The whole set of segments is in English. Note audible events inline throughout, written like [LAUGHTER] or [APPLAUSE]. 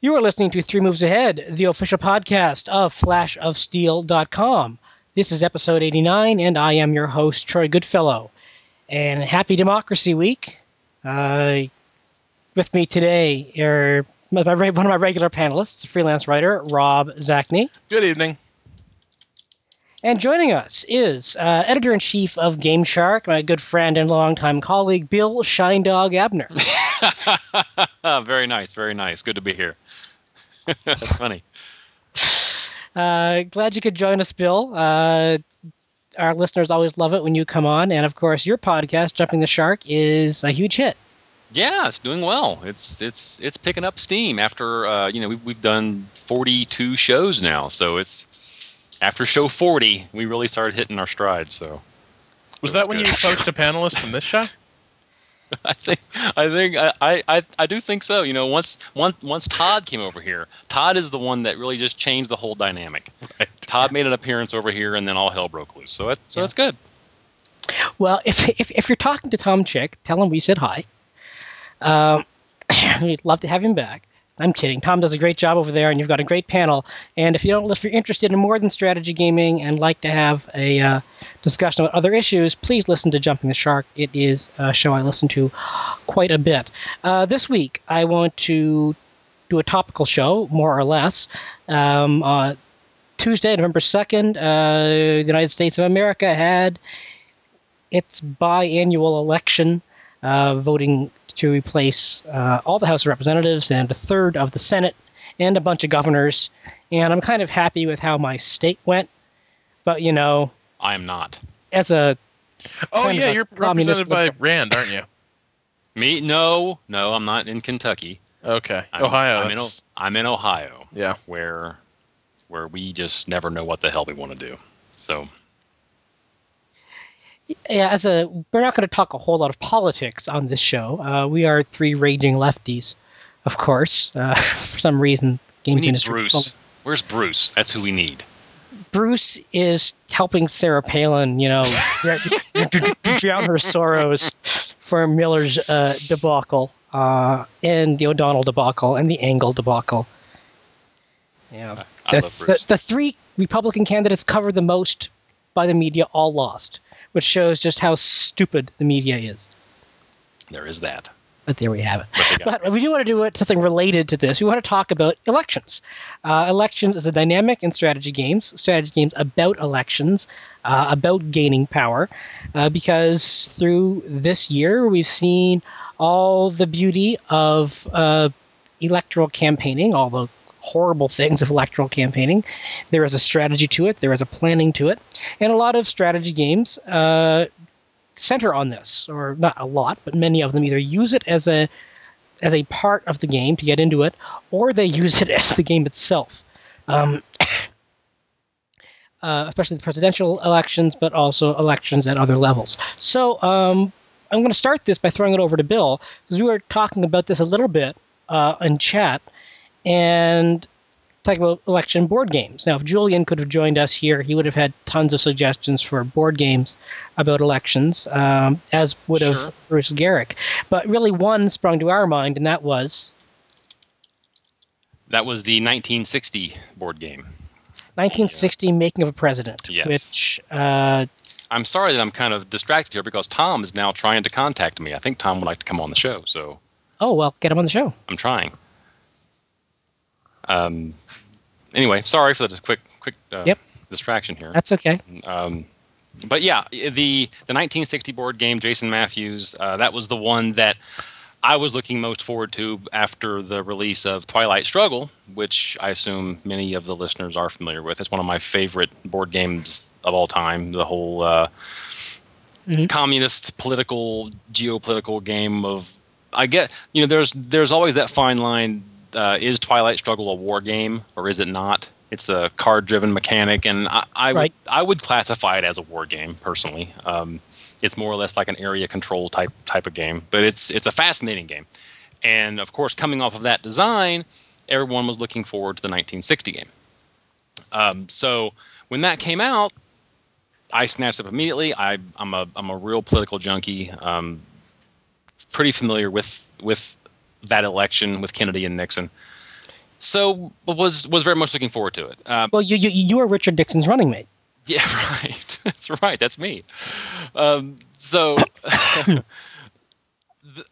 You are listening to Three Moves Ahead, the official podcast of flashofsteel.com. This is episode 89, and I am your host, Troy Goodfellow. And happy Democracy Week. Uh, with me today are one of my regular panelists, freelance writer Rob Zacny. Good evening. And joining us is uh, editor in chief of Game Shark, my good friend and longtime colleague, Bill Shindog Abner. [LAUGHS] [LAUGHS] very nice, very nice. Good to be here. [LAUGHS] That's funny. [LAUGHS] Uh, glad you could join us, Bill. Uh, our listeners always love it when you come on, and of course, your podcast, Jumping the Shark, is a huge hit. Yeah, it's doing well. It's it's it's picking up steam after uh, you know we've, we've done 42 shows now, so it's after show 40 we really started hitting our stride. So was so that when good. you approached a panelist from this show? [LAUGHS] I think I think I, I, I do think so. You know, once once once Todd came over here, Todd is the one that really just changed the whole dynamic. Right. Todd made an appearance over here, and then all hell broke loose. So it, so yeah. that's good. Well, if, if if you're talking to Tom Chick, tell him we said hi. Um, [COUGHS] we'd love to have him back. I'm kidding. Tom does a great job over there, and you've got a great panel. And if you don't, if you're interested in more than strategy gaming and like to have a uh, discussion about other issues, please listen to Jumping the Shark. It is a show I listen to quite a bit. Uh, this week, I want to do a topical show, more or less. Um, uh, Tuesday, November 2nd, uh, the United States of America had its biannual election, uh, voting to replace uh, all the House of Representatives and a third of the Senate and a bunch of governors. And I'm kind of happy with how my state went. But, you know. I am not. As a. Oh, yeah, you're represented by Rand, aren't you? [LAUGHS] Me? No. No, I'm not in Kentucky. Okay. I'm, Ohio. I'm in, I'm in Ohio. Yeah. Where, where we just never know what the hell we want to do. So yeah, as a we're not going to talk a whole lot of politics on this show. Uh, we are three raging lefties, of course. Uh, [LAUGHS] for some reason, games we need Bruce. Where's Bruce? That's who we need. Bruce is helping Sarah Palin, you know, [LAUGHS] drown her sorrows for Miller's uh, debacle uh, and the O'Donnell debacle and the Angle debacle. Yeah, the, the, the three Republican candidates covered the most by the media all lost which shows just how stupid the media is. There is that. But there we have it. But, we do want to do something related to this. We want to talk about elections. Uh, elections is a dynamic and strategy games, strategy games about elections, uh, about gaining power, uh, because through this year we've seen all the beauty of uh, electoral campaigning, all the horrible things of electoral campaigning. There is a strategy to it, there is a planning to it, and a lot of strategy games uh, center on this, or not a lot, but many of them either use it as a as a part of the game to get into it, or they use it [LAUGHS] as the game itself. Um, [COUGHS] uh, especially the presidential elections, but also elections at other levels. So um, I'm going to start this by throwing it over to Bill because we were talking about this a little bit uh, in chat and talk about election board games. Now, if Julian could have joined us here, he would have had tons of suggestions for board games about elections, um, as would have. Bruce Geryk. But really, one sprung to our mind, and that was. That was the 1960 board game. 1960 Making of a President. Yes. Which. Uh, I'm sorry that I'm kind of distracted here because Tom is now trying to contact me. I think Tom would like to come on the show, so. Oh, well, get him on the show. I'm trying. Um, anyway, sorry for the quick quick uh, yep. distraction here. That's okay. Um, but yeah, the the 1960 board game, Jason Matthews, uh, that was the one that I was looking most forward to after the release of Twilight Struggle, which I assume many of the listeners are familiar with. It's one of my favorite board games of all time. The whole uh, mm-hmm. communist political geopolitical game of I get you know there's there's always that fine line uh, is Twilight Struggle a war game or is it not? It's a card-driven mechanic, and I, I, right. would, I would classify it as a war game personally. Um, it's more or less like an area control type type of game, but it's it's a fascinating game. And of course, coming off of that design, everyone was looking forward to the 1960 game. Um, so when that came out, I snatched up immediately. I, am a I'm a real political junkie. Um, pretty familiar with with that election with Kennedy and Nixon. So was was very much looking forward to it. Uh, well, you you you were Richard Nixon's running mate. [LAUGHS] Yeah, right. [LAUGHS] That's right. That's me. Um, so [COUGHS]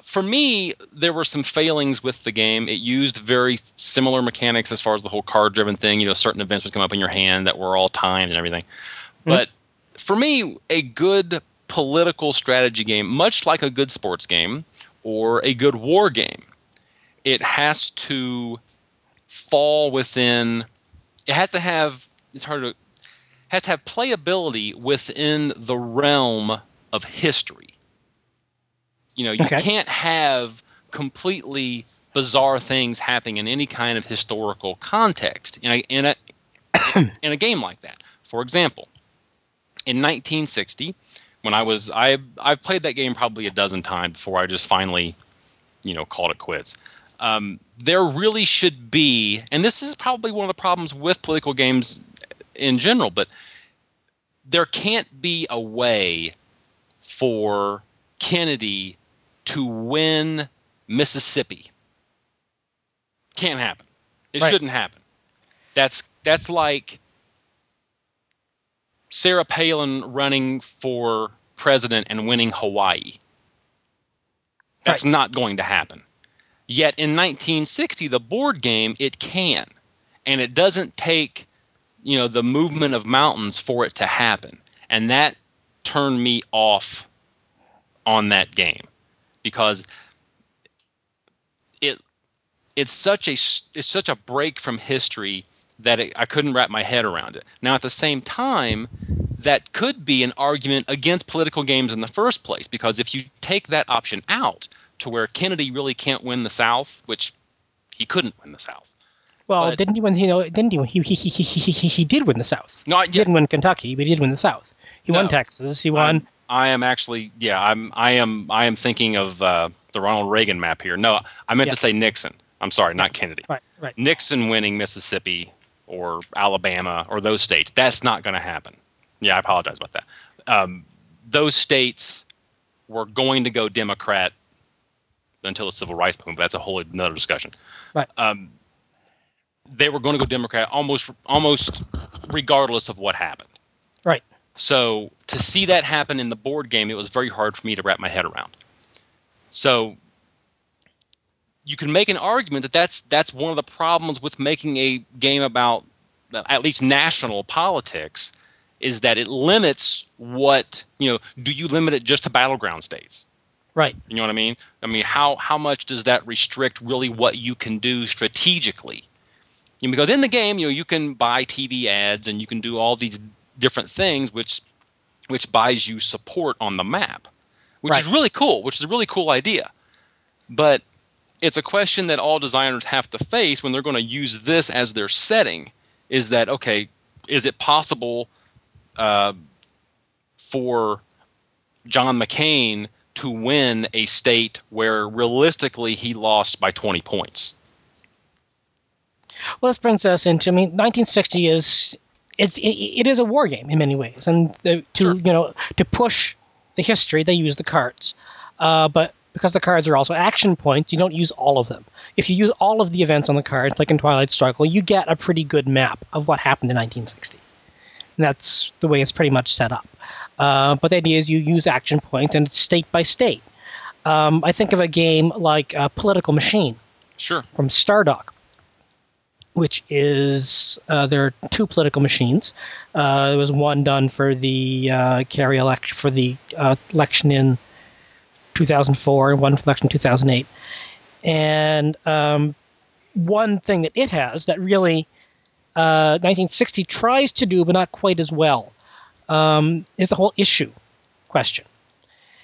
for me, there were some failings with the game. It used very similar mechanics as far as the whole card driven thing. You know, certain events would come up in your hand that were all timed and everything. Mm-hmm. But for me, a good political strategy game, much like a good sports game or a good war game, it has to fall within, it has to have, it's hard to, has to have playability within the realm of history you know, you okay. can't have completely bizarre things happening in any kind of historical context in a, in a, [COUGHS] in a game like that. For example, in 1960, when I was I I've played that game probably a dozen times before I just finally, you know, called it quits. Um, there really should be, and this is probably one of the problems with political games in general, but there can't be a way for Kennedy to win Mississippi. Can't happen. It right. shouldn't happen. That's that's like Sarah Palin running for president and winning Hawaii. That's right. not going to happen. Yet in 1960, the board game, it can. And it doesn't take, you know, the movement of mountains for it to happen. And that turned me off on that game because it it's such a it's such a break from history that it, I couldn't wrap my head around it. Now at the same time, that could be an argument against political games in the first place because if you take that option out to where Kennedy really can't win the South, which he couldn't win the South. Well, but, didn't he win? You know, didn't he? He, he, he, he, he did win the South. No, he didn't win Kentucky, but he did win the South. He no, won Texas. He won. I'm, I am actually, yeah, I'm, I am, I am thinking of uh, the Ronald Reagan map here. No, I meant yeah. to say Nixon. I'm sorry, not Kennedy. Right, right. Nixon winning Mississippi or Alabama or those states. That's not going to happen. Yeah, I apologize about that. Um, those states were going to go Democrat until the civil rights movement. But that's a whole another discussion. Right. Um, they were going to go Democrat almost, almost regardless of what happened. Right. So to see that happen in the board game, it was very hard for me to wrap my head around. So you can make an argument that that's that's one of the problems with making a game about at least national politics is that it limits what you know do you limit it just to battleground states right you know what i mean i mean how how much does that restrict really what you can do strategically because in the game you know you can buy tv ads and you can do all these different things, which which buys you support on the map, which right. is really cool. Which is a really cool idea, but it's a question that all designers have to face when they're going to use this as their setting. Is that okay? Is it possible uh, for John McCain to win a state where realistically he lost by 20 points? Well, this brings us into. I mean, 1960 is it's it, it is a war game in many ways, and the, to sure. you know to push the history, they use the cards, uh, but because the cards are also action points, you don't use all of them. If you use all of the events on the cards, like in Twilight Struggle, you get a pretty good map of what happened in 1960. And that's the way it's pretty much set up. Uh, but the idea is you use action points, and it's state by state. Um, I think of a game like uh, Political Machine. Sure. From Stardock, which is uh, there are two political machines. Uh, there was one done for the uh, Kerry election for the uh, election in 2004, and one for election 2008. And um, one thing that it has that really 1960 uh, tries to do, but not quite as well, um, is the whole issue question.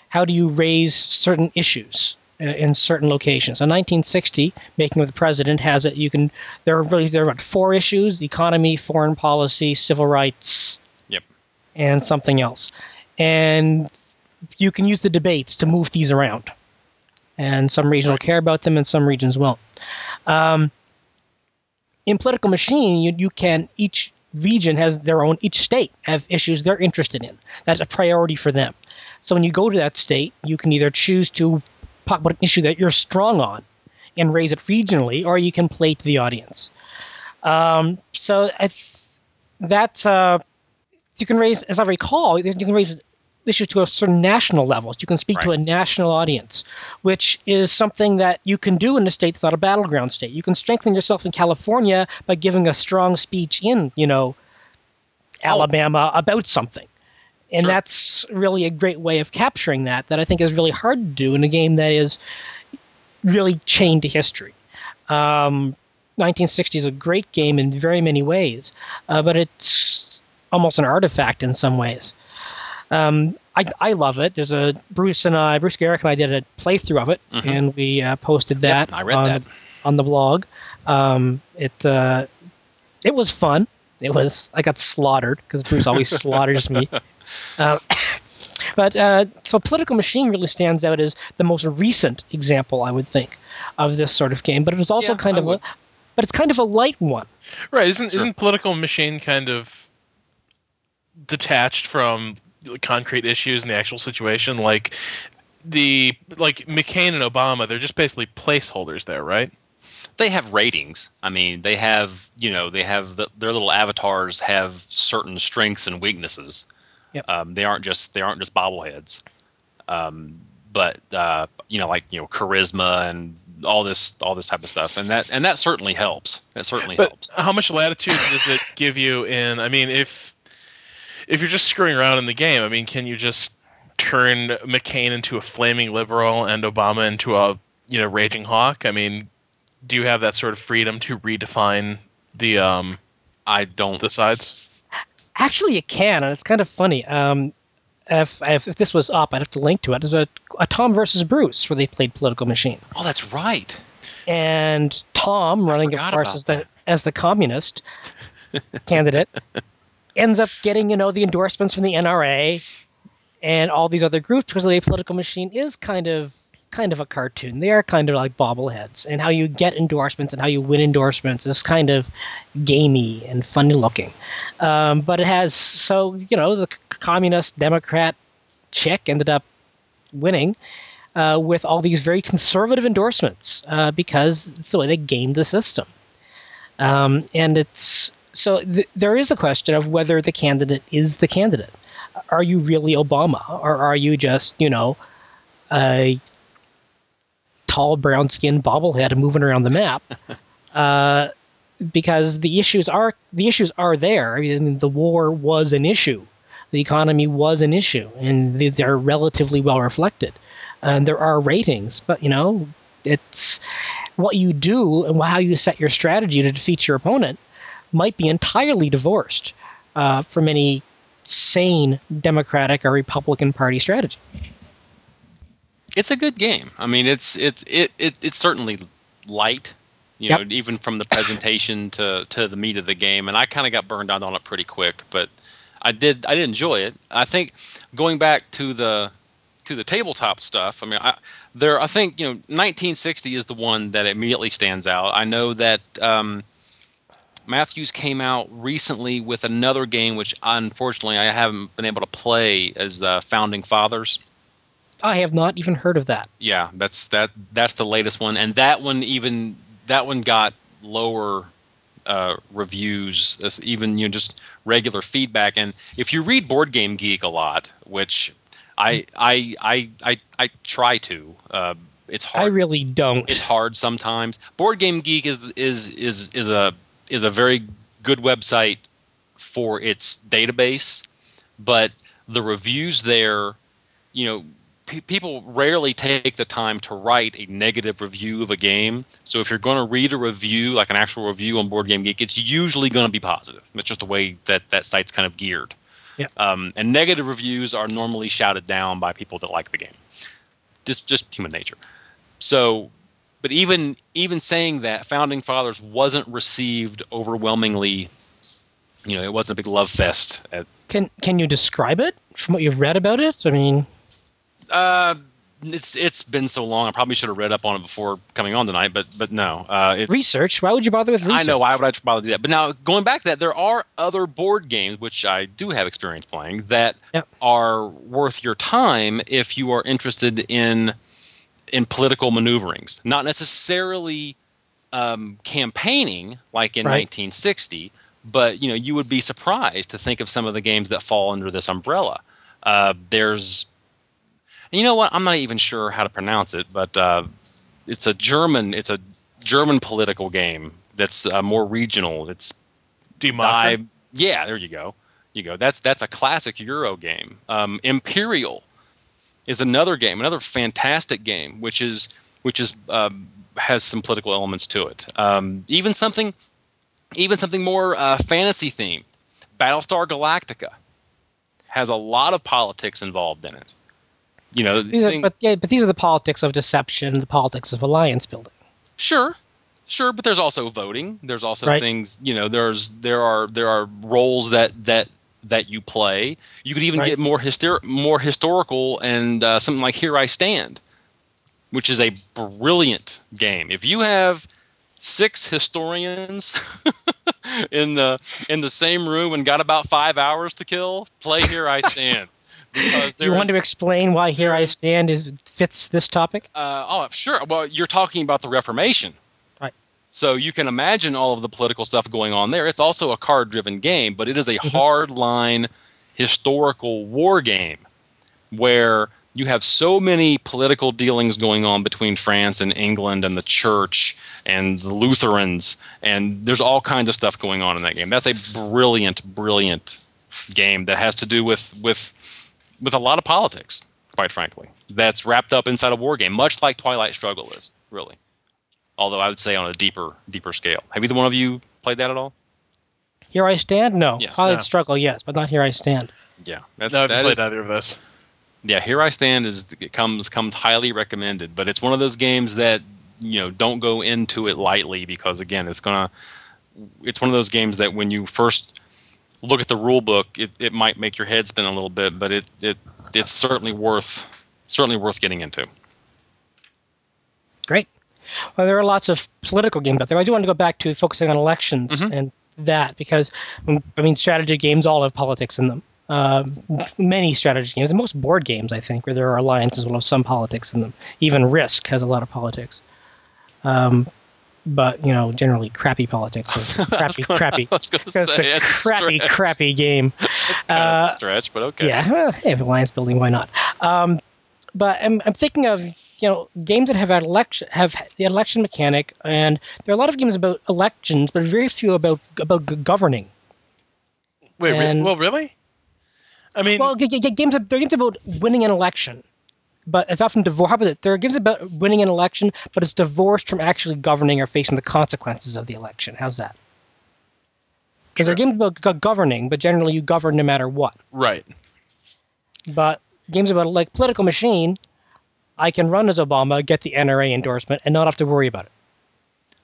How do you raise certain issues? in certain locations. So 1960, Making of the President has it. You can there are really there are about four issues: economy, foreign policy, civil rights, yep, and something else. And you can use the debates to move these around. And some regions will care about them, and some regions won't. Um, in political machine, you, you can each region has their own each state have issues they're interested in. That's a priority for them. So when you go to that state, you can either choose to talk about an issue that you're strong on and raise it regionally, or you can play to the audience. Um, so th- that uh, you can raise, as I recall, you can raise issues to a certain national levels. You can speak right. to a national audience, which is something that you can do in a state that's not a battleground state. You can strengthen yourself in California by giving a strong speech in, you know, oh. Alabama about something. And sure. that's really a great way of capturing that, that I think is really hard to do in a game that is really chained to history. Um, 1960 is a great game in very many ways, uh, but it's almost an artifact in some ways. Um, I, I love it. There's a Bruce and I, Bruce Geryk and I did a playthrough of it, mm-hmm. and we uh, posted that. Yep, I read on, that on the blog. Um, it uh, it was fun. It was I got slaughtered because Bruce always [LAUGHS] slaughters me. Uh, [COUGHS] but uh, so political machine really stands out as the most recent example, I would think, of this sort of game. But it was also yeah, kind I of would. a, but it's kind of a light one. Right? Isn't sure. isn't political machine kind of detached from concrete issues in the actual situation? Like the like McCain and Obama, they're just basically placeholders there, right? they have ratings. I mean, they have you know they have the, their little avatars have certain strengths and weaknesses. Yep. Um, they aren't just they aren't just bobbleheads. Um, but uh, you know, like you know, charisma and all this all this type of stuff, and that and that certainly helps. That certainly but helps. How much latitude does it give you in? I mean, if if you're just screwing around in the game, I mean, can you just turn McCain into a flaming liberal and Obama into a you know raging hawk? I mean, do you have that sort of freedom to redefine the um I don't the sides? Actually, you can, and it's kind of funny. Um, if, if, if this was up, I'd have to link to it. There's a, a Tom versus Bruce where they played Political Machine. Oh, that's right. And Tom, running of course as the as the communist candidate, [LAUGHS] ends up getting you know the endorsements from the NRA and all these other groups because the Political Machine is kind of kind of a cartoon. They are kind of like bobbleheads, and how you get endorsements and how you win endorsements is kind of gamey and funny looking. Um, but it has so you know the communist Democrat chick ended up winning. Uh, with all these very conservative endorsements uh, because it's the way they gamed the system. Um, and it's so th- there is a question of whether the candidate is the candidate. Are you really Obama, or are you just you know a tall brown skinned bobblehead moving around the map. [LAUGHS] uh, because the issues are the issues are there. I mean, the war was an issue, the economy was an issue, and these are relatively well reflected. And there are ratings, but you know, it's what you do and how you set your strategy to defeat your opponent might be entirely divorced uh, from any sane Democratic or Republican Party strategy it's a good game. I mean, it's it's it, it it's certainly light. You yep. know, even from the presentation to to the meat of the game, and I kind of got burned out on it pretty quick, but I did I did enjoy it. I think going back to the to the tabletop stuff. I mean, I, there I think you know 1960 is the one that immediately stands out. I know that um, Matthews came out recently with another game, which unfortunately I haven't been able to play, as the Founding Fathers. I have not even heard of that. Yeah, that's that. That's the latest one, and that one even that one got lower uh, reviews, even you know just regular feedback. And if you read Board Game Geek a lot, which I I I I, I try to, uh, it's hard. I really don't. It's hard sometimes. Board Game Geek is is is is a is a very good website for its database, but the reviews there, you know, people rarely take the time to write a negative review of a game. So if you're going to read a review, like an actual review on Board Game Geek, it's usually going to be positive. It's just the way that that site's kind of geared. Yeah. Um, and negative reviews are normally shouted down by people that like the game. Just just human nature. So, but even even saying that Founding Fathers wasn't received overwhelmingly, you know, it wasn't a big love fest. At, can can you describe it from what you've read about it? I mean. Uh, it's it's been so long. I probably should have read up on it before coming on tonight, but but no. Uh, research. Why would you bother with research? I know. Why would I bother to do that? But now going back to that, there are other board games which I do have experience playing that yep. are worth your time if you are interested in in political maneuverings, not necessarily um, campaigning like in Right. 1960, but you know you would be surprised to think of some of the games that fall under this umbrella. Uh, there's, you know what? I'm not even sure how to pronounce it, but uh, it's a German. It's a German political game that's uh, more regional. It's Die Macher. Die- yeah, there you go. You go. That's that's a classic Euro game. Um, Imperial is another game, another fantastic game, which is which is um, has some political elements to it. Um, even something, even something more uh, fantasy themed. Battlestar Galactica has a lot of politics involved in it. You know, These are, but yeah, but these are the politics of deception, the politics of alliance building. Sure, sure, but there's also voting. There's also Right. things you know. There's there are there are roles that that that you play. You could even Right. get more hyster- more historical and uh, something like Here I Stand, which is a brilliant game. If you have six historians [LAUGHS] in the in the same room and got about five hours to kill, play Here I Stand. [LAUGHS] Because you want to explain why Here I Stand is fits this topic? uh, oh, sure. Well, you're talking about the Reformation. So you can imagine all of the political stuff going on there. It's also a card driven game, but it is a Mhm. hard line historical war game where you have so many political dealings going on between France and England and the church and the Lutherans, and there's all kinds of stuff going on in that game. That's a brilliant, brilliant game that has to do with with with a lot of politics, quite frankly. That's wrapped up inside a war game, much like Twilight Struggle is, really. Although I would say on a deeper, deeper scale. Have either one of you played that at all? Here I Stand? No. Yes. Twilight No. Struggle, yes, but not Here I Stand. Yeah, that's no, I haven't that played is- either of those. yeah. Here I stand is it comes comes highly recommended, but it's one of those games that you know don't go into it lightly because again, it's gonna. It's one of those games that when you first look at the rule book, it, it might make your head spin a little bit, but it it it's certainly worth certainly worth getting into. Great. Well, there are lots of political games out there. I do want to go back to focusing on elections Mhm. and that because, I mean, strategy games all have politics in them. Um, many strategy games, and most board games, I think, where there are alliances, will have some politics in them. Even Risk has a lot of politics. Um, but, you know, generally crappy politics. Is [LAUGHS] crappy, gonna- crappy. [LAUGHS] I was gonna it's say, a it's a crappy, crappy game. It's kind of Uh, a stretch, but okay. Yeah, well, hey, alliance building, why not? Um, but I'm, I'm thinking of you know games that have had election have the election mechanic, and there are a lot of games about elections, but very few about about governing. Wait, re- And- well, really? I mean, Well, g- g- games there are games about winning an election, but it's often divorced. How about it? There are games about winning an election, but it's divorced from actually governing or facing the consequences of the election. How's that? Because there are games about g- governing, but generally you govern no matter what. right. But games about like political machine, I can run as Obama, get the NRA endorsement, and not have to worry about it.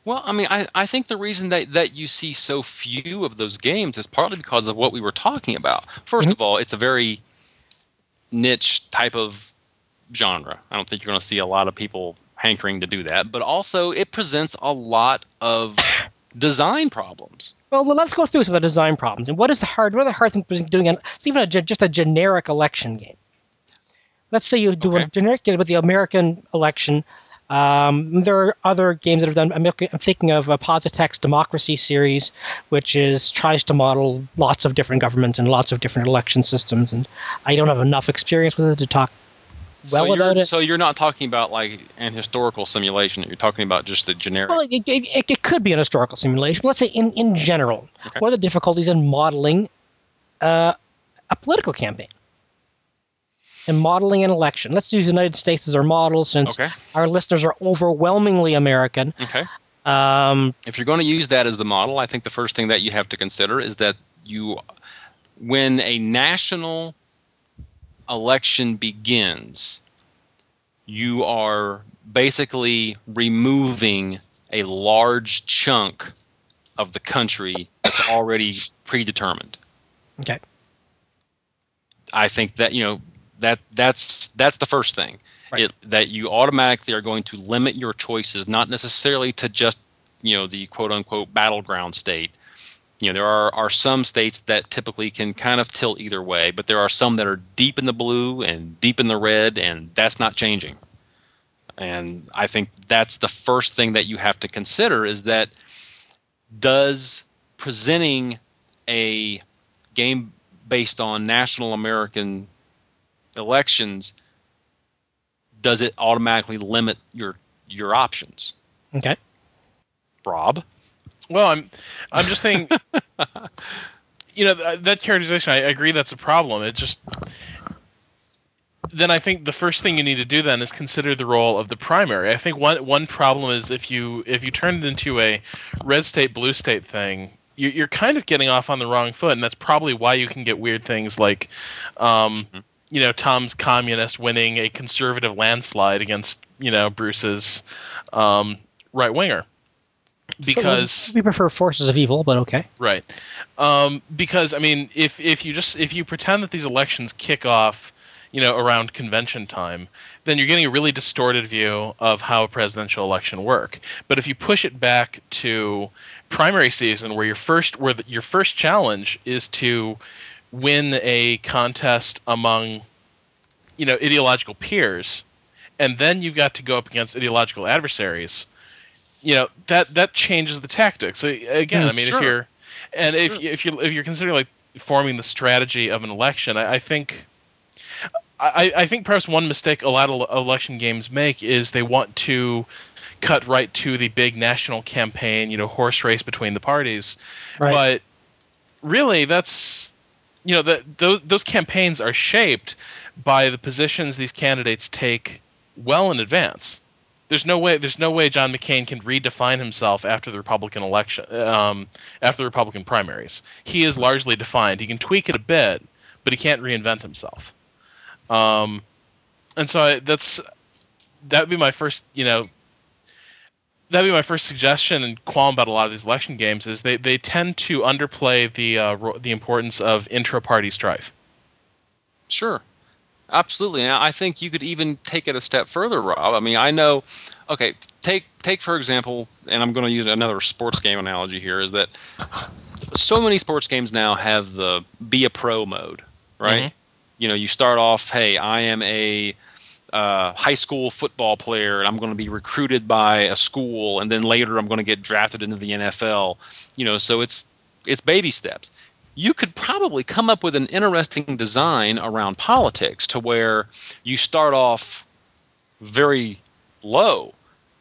Well, I mean, I, I think the reason that, that you see so few of those games is partly because of what we were talking about. 1st Mhm. of all, it's a very niche type of genre. I don't think you're going to see a lot of people hankering to do that. But also, it presents a lot of [SIGHS] design problems. Well, well, let's go through some of the design problems. And what is the hard? What are the hard things doing? An, it's even a, just a generic election game. Let's say you do a Okay. generic game with the American election. Um, there are other games that have done. I'm, I'm thinking of a Positech Democracy series, which is tries to model lots of different governments and lots of different election systems. And I don't have enough experience with it to talk so well you're, about it. So you're not talking about like an historical simulation. You're talking about just the generic. Well, it, it, it, it could be an historical simulation. Let's say in, in general, Okay. what are the difficulties in modeling uh, a political campaign? And modeling an election. Let's use the United States as our model since okay. our listeners are overwhelmingly American. Okay. Um, if you're going to use that as the model, I think the first thing that you have to consider is that you, when a national election begins, you are basically removing a large chunk of the country that's already predetermined. okay. I think that you know that that's that's the first thing. Right. It, that you automatically are going to limit your choices, not necessarily to just you know the quote unquote battleground state. You know there are are some states that typically can kind of tilt either way, but there are some that are deep in the blue and deep in the red, and that's not changing. And I think that's the first thing that you have to consider is that does presenting a game based on national American elections does it automatically limit your your options? Okay. Rob? Well, I'm I'm just saying. [LAUGHS] you know th- that characterization. I agree that's a problem. It just then I think the first thing you need to do then is consider the role of the primary. I think one one problem is if you if you turn it into a red state blue state thing, you, you're kind of getting off on the wrong foot, and that's probably why you can get weird things like, um, Mhm. You know, Tom's communist winning a conservative landslide against you know Bruce's um, right winger because we prefer forces of evil, but okay. Right. Um, because I mean, if if you just if you pretend that these elections kick off, you know, around convention time, then you're getting a really distorted view of how a presidential election work. But if you push it back to primary season, where your first where the, your first challenge is to win a contest among, you know, ideological peers, and then you've got to go up against ideological adversaries you know that that changes the tactics again Mm, i mean sure. if you're and if Sure. you if you if you're considering like forming the strategy of an election i, I think I, I think perhaps one mistake a lot of election games make is they want to cut right to the big national campaign you know horse race between the parties Right. but really that's you know the, those, those campaigns are shaped by the positions these candidates take well in advance there's no way there's no way John McCain can redefine himself after the Republican election um, after the Republican primaries. He is largely defined. He can tweak it a bit, but he can't reinvent himself. Um, and so I, that's that would be my first you know that'd be my first suggestion and qualm about a lot of these election games is they, they tend to underplay the uh, ro- the importance of intra party strife. Sure. Absolutely. And I think you could even take it a step further, Rob. I mean, I know okay, take take for example, and I'm going to use another sports game analogy here is that so many sports games now have the be a pro mode, right? Mhm. You know, you start off, hey, I am a uh, high school football player and I'm going to be recruited by a school and then later I'm going to get drafted into the NFL. You know, so it's it's baby steps. You could probably come up with an interesting design around politics to where you start off very low,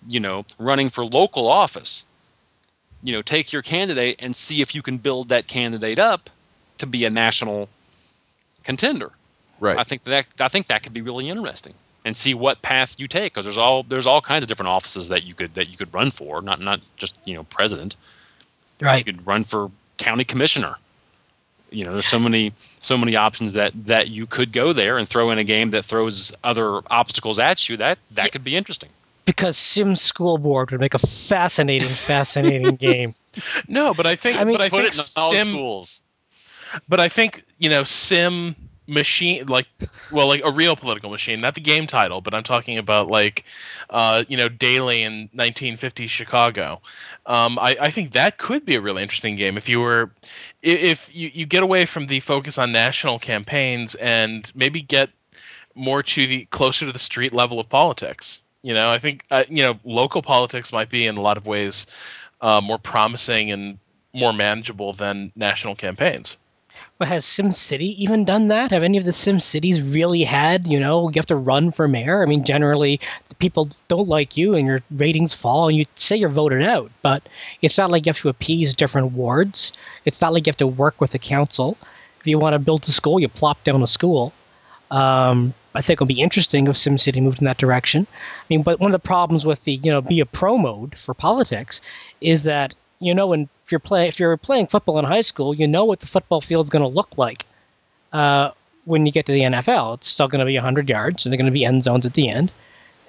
you know, running for local office. You know, take your candidate and see if you can build that candidate up to be a national contender. Right. I think that I think that could be really interesting and see what path you take because there's all there's all kinds of different offices that you could that you could run for not not just you know president. Right. You could run for county commissioner. You know there's so many so many options that that you could go there and throw in a game that throws other obstacles at you. That that Yeah. could be interesting. Because Sim School Board would make a fascinating, [LAUGHS] fascinating game. No, but I think I mean, but I put think it in all sim schools. but I think you know sim machine like well like a real political machine not the game title but i'm talking about like uh, you know Daley in 1950s chicago. Um, I, I think that could be a really interesting game if you were if you, you get away from the focus on national campaigns and maybe get more to the closer to the street level of politics. You know i think uh, you know local politics might be in a lot of ways uh, more promising and more manageable than national campaigns But has SimCity even done that? Have any of the Sim Cities really had, you know, you have to run for mayor? I mean, generally, people don't like you and your ratings fall and you say you're voted out, but it's not like you have to appease different wards. It's not like you have to work with the council. If you want to build a school, you plop down a school. Um, I think it'll be interesting if SimCity moved in that direction. I mean, but one of the problems with the, you know, be a pro mode for politics is that you know, when if you're playing if you're playing football in high school, you know what the football field's going to look like. Uh, when you get to the NFL, it's still going to be 100 yards, and they're going to be end zones at the end,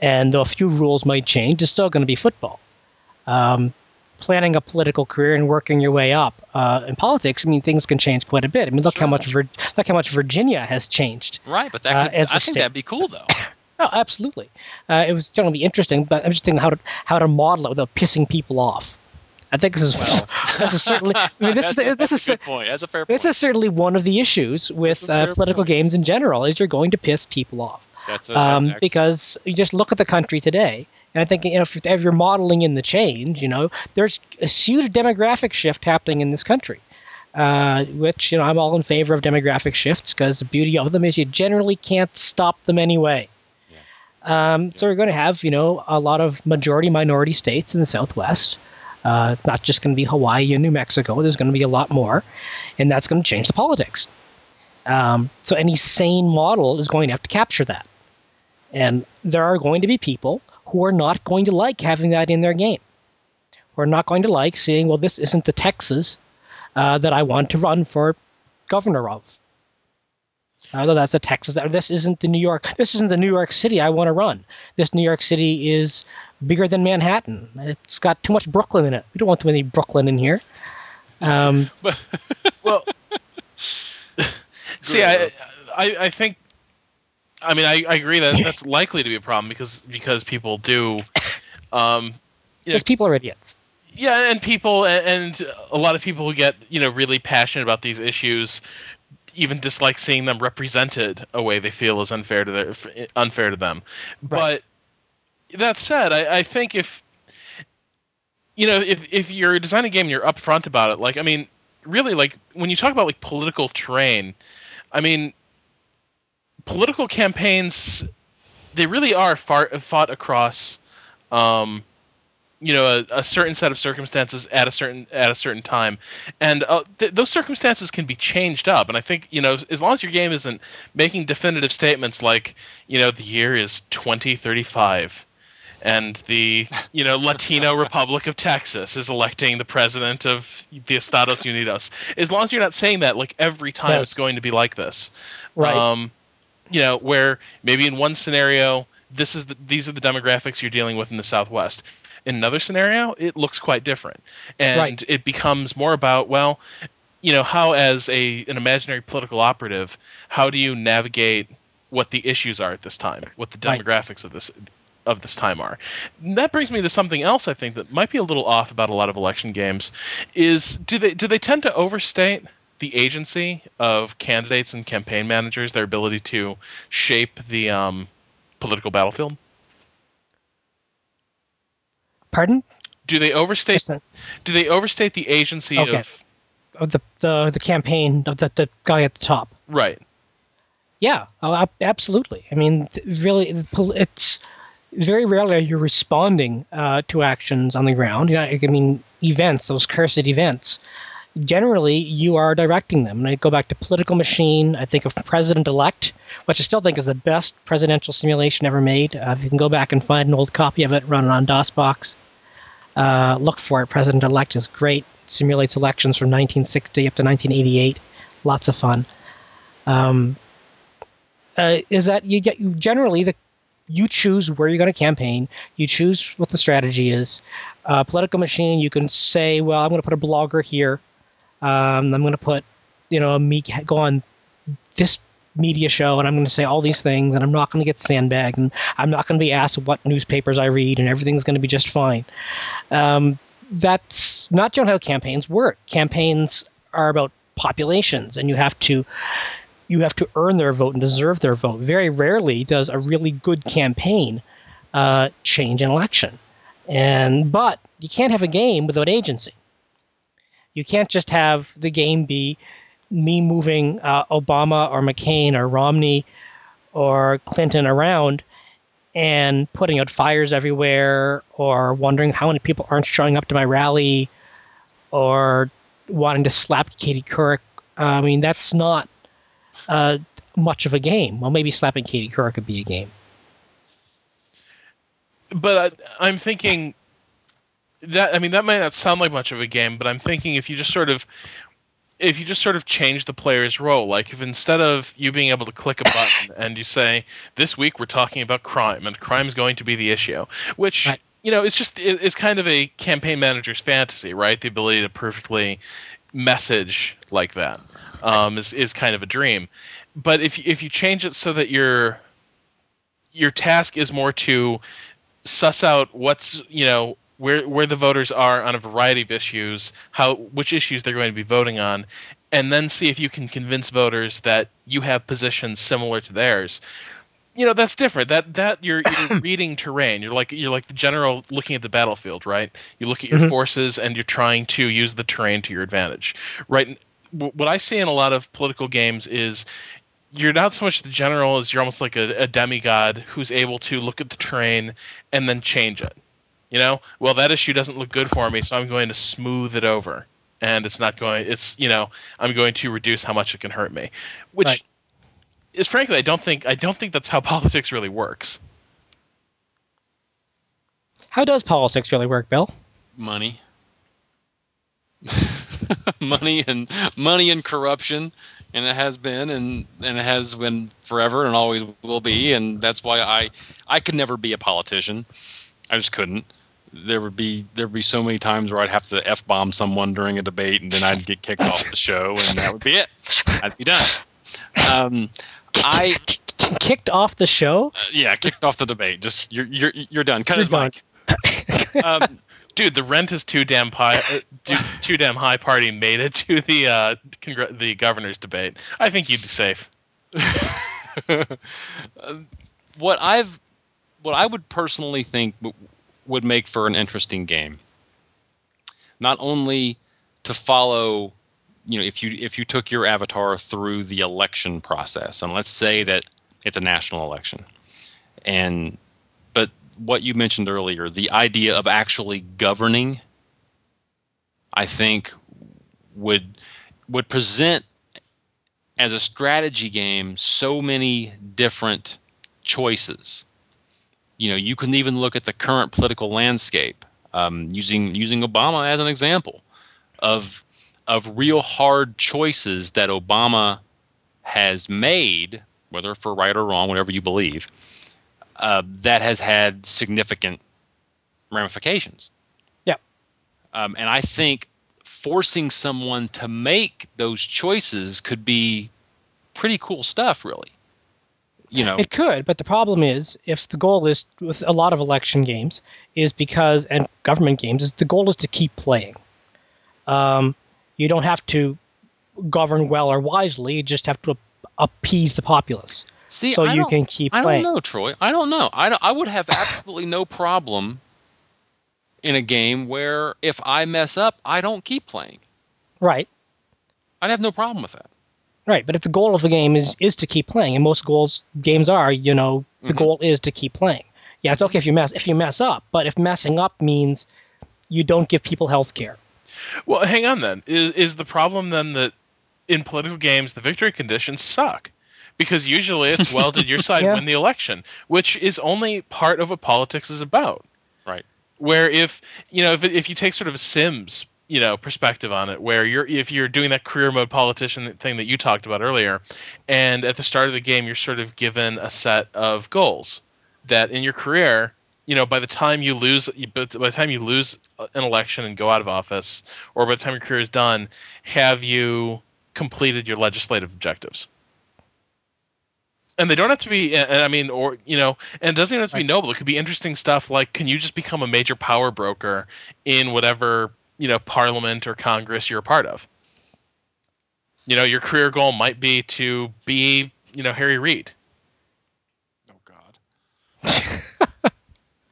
and though a few rules might change, it's still going to be football. Um, planning a political career and working your way up uh, in politics, I mean, things can change quite a bit. I mean, look how much look how much Virginia has changed. right but that Uh, could, a i think state. that'd be cool though [LAUGHS] Oh, absolutely. Uh, it was going to be interesting, but I'm just thinking how to how to model it without pissing people off. I think this is Well. [LAUGHS] this is certainly. I mean, this [LAUGHS] that's, is a, this that's is a good point that's a fair point this is certainly one of the issues with uh, political point. games in general is you're going to piss people off. That's, a, that's um, because you just look at the country today. And I think you know if, if you're modeling in the change, you know, there's a huge demographic shift happening in this country, uh, which you know I'm all in favor of demographic shifts because the beauty of them is you generally can't stop them anyway. Um, so we're going to have you know a lot of majority minority states in the Southwest. Uh, it's not just going to be Hawaii and New Mexico. There's going to be a lot more, and that's going to change the politics. Um, so any sane model is going to have to capture that. And there are going to be people who are not going to like having that in their game. Who are not going to like seeing, well, this isn't the Texas uh, that I want to run for governor of. Although that's a Texas, this isn't the New York, this isn't the New York City I want to run. This New York City is bigger than Manhattan. It's got too much Brooklyn in it. We don't want too many Brooklyn in here. Um, [LAUGHS] Well, see, I, I, I think, I mean, I, I agree that that's likely to be a problem because because people do, um, you know, because people are idiots. yeah, and people and a lot of people who get you know really passionate about these issues even dislike seeing them represented a way they feel is unfair to their unfair to them. Right. But that said, I, I think if you know if if you're designing a game and you're upfront about it, like I mean, really, like when you talk about like political terrain, I mean, political campaigns they really are far, fought across. Um, you know, a, a certain set of circumstances at a certain at a certain time, and uh, th- those circumstances can be changed up. And I think you know, as long as your game isn't making definitive statements like, you know, the year is twenty thirty five, and the you know Latino [LAUGHS] Republic of Texas is electing the president of the Estados Unidos. As long as you're not saying that like every time Yes. it's going to be like this, Right. um, you know, where maybe in one scenario this is the, these are the demographics you're dealing with in the Southwest. In another scenario, it looks quite different, and Right. it becomes more about well, you know, how as a an imaginary political operative, how do you navigate what the issues are at this time, what the Right. demographics of this of this time are. And that brings me to something else I think that might be a little off about a lot of election games is do they do they tend to overstate the agency of candidates and campaign managers, their ability to shape the um, political battlefield? Pardon? Do they overstate? Do they overstate the agency Okay. of of the, the the campaign of the, the guy at the top. right? Yeah, oh, absolutely. I mean, really, it's very rarely you're you responding uh, to actions on the ground. You know, I mean, events, those cursed events. Generally, you are directing them. And I go back to Political Machine. I think of President Elect, which I still think is the best presidential simulation ever made. Uh, if you can go back and find an old copy of it, run it on DOSBox. Uh, look for it. President Elect is great. Simulates elections from 1960 up to 1988. Lots of fun. Um, uh, is that you get you generally the you choose where you're going to campaign. You choose what the strategy is. Uh, political machine. You can say, well, I'm going to put a blogger here. Um, I'm going to put, you know, me go on this media show, and I'm going to say all these things, and I'm not going to get sandbagged, and I'm not going to be asked what newspapers I read, and everything's going to be just fine. Um, that's not how campaigns work. Campaigns are about populations, and you have to you have to earn their vote and deserve their vote. Very rarely does a really good campaign uh, change an election. And but you can't have a game without agency. You can't just have the game be me moving uh, Obama or McCain or Romney or Clinton around and putting out fires everywhere or wondering how many people aren't showing up to my rally or wanting to slap Katie Couric. I mean, that's not uh, much of a game. Well, maybe slapping Katie Couric could be a game. But I, I'm thinking that I mean that might not sound like much of a game, but I'm thinking if you just sort of if you just sort of change the player's role, like if instead of you being able to click a button [COUGHS] and you say, "This week we're talking about crime," and crime is going to be the issue, which Right. you know it's just it- it's kind of a campaign manager's fantasy, right? The ability to perfectly message like that um, is is kind of a dream. But if if you change it so that your your task is more to suss out what's you know where where the voters are on a variety of issues, how which issues they're going to be voting on, and then see if you can convince voters that you have positions similar to theirs. you know that's different. That that you're you're [COUGHS] reading terrain. You're like you're like the general looking at the battlefield, right? You look at your Mhm. forces and you're trying to use the terrain to your advantage, right? What I see in a lot of political games is you're not so much the general as you're almost like a, a demigod who's able to look at the terrain and then change it. You know, well that issue doesn't look good for me, so I'm going to smooth it over, and it's not going. It's you know I'm going to reduce how much it can hurt me, which Right. is frankly I don't think I don't think that's how [LAUGHS] politics really works. How does politics really work, Bill? money [LAUGHS] money and money and corruption and it has been and and it has been forever and always will be and that's why i i could never be a politician i just couldn't there would be there'd be so many times where i'd have to f-bomb someone during a debate and then i'd get kicked off the show and that would be it i'd be done um i Kicked off the show? yeah kicked off the debate just you're you're you're done cut his mic um [LAUGHS] Dude, the rent is too damn high. Uh, dude, too damn high. Party made it to the uh, congr- the governor's debate. I think you'd be safe. [LAUGHS] what I've what I would personally think w- would make for an interesting game. Not only to follow, you know, if you if you took your avatar through the election process, and let's say that it's a national election, and but what you mentioned earlier, the idea of actually governing, I think would would present as a strategy game so many different choices. You know, you can even look at the current political landscape, um, using using Obama as an example of of real hard choices that Obama has made, whether for right or wrong, whatever you believe, uh, that has had significant ramifications. Yeah. Um, and I think forcing someone to make those choices could be pretty cool stuff, really. You know, It could, but the problem is if the goal is with a lot of election games is because and government games is the goal is to keep playing. Um, you don't have to govern well or wisely; you just have to appease the populace see, so I you can keep playing. I playing. don't know, Troy. I don't know. I, don't- I would have absolutely no problem in a game where if I mess up, I don't keep playing. Right, I'd have no problem with that. Right. But if the goal of the game is is to keep playing, and most goals games are, you know, the Mhm. goal is to keep playing. Yeah, it's okay if you mess if you mess up, but if messing up means you don't give people health care. Well, hang on then. Is is the problem then that in political games the victory conditions suck? Because usually it's well did your [LAUGHS] side Yeah. win the election, which is only part of what politics is about. Right. Where if you know if if you take sort of a Sims you know perspective on it, where you're if you're doing that career mode politician thing that you talked about earlier, and at the start of the game you're sort of given a set of goals that in your career you know by the time you lose by the time you lose an election and go out of office or by the time your career is done, have you completed your legislative objectives? And they don't have to be, and I mean, or you know, and it doesn't even have to be noble. It could be interesting stuff like, can you just become a major power broker in whatever you know parliament or Congress you're a part of? You know, your career goal might be to be, you know, Harry Reid. Oh God. [LAUGHS]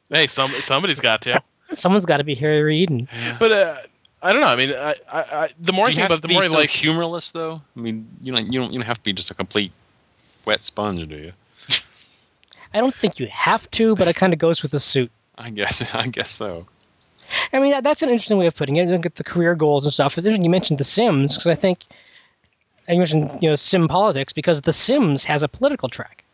Hey, some somebody's got to. Someone's got to be Harry Reid, and But uh, I don't know. I mean, I, I, I the more Do you think have about to the be more I so like. humorless, though. I mean, you don't you don't you don't have to be just a complete wet sponge, do you? [LAUGHS] I don't think you have to, but it kind of goes with the suit. I guess [LAUGHS] I guess so. I mean, that, that's an interesting way of putting it. Look at the career goals and stuff. You mentioned The Sims because I think I mentioned you know sim politics because The Sims has a political track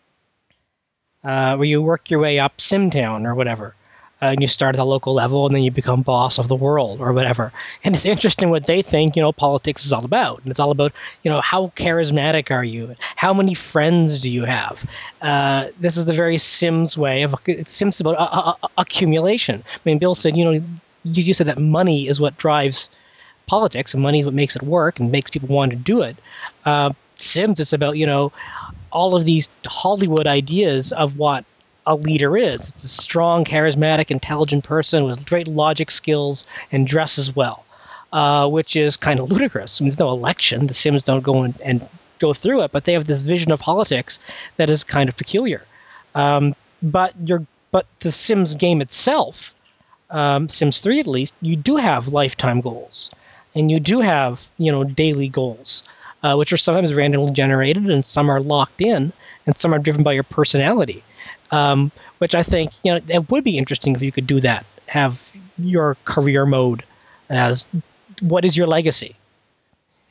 uh, where you work your way up Simtown or whatever, uh, and you start at the local level and then you become boss of the world or whatever. And it's interesting what they think you know politics is all about, and it's all about you know how charismatic are you, how many friends do you have. Uh, this is the very Sims way of Sims about uh, uh, uh, accumulation. I mean, Bill said you know you, you said that money is what drives politics, and money is what makes it work and makes people want to do it. Uh, Sims, it's about you know all of these Hollywood ideas of what a leader is. It's a strong, charismatic, intelligent person with great logic skills and dresses well, uh, which is kind of ludicrous. I mean, there's no election. The Sims don't go in and go through it, but they have this vision of politics that is kind of peculiar. Um, but you're but the Sims game itself, um, Sims 3 at least, you do have lifetime goals, and you do have you know daily goals, uh, which are sometimes randomly generated, and some are locked in, and some are driven by your personality. Um, which I think you know it would be interesting if you could do that. Have your career mode as what is your legacy?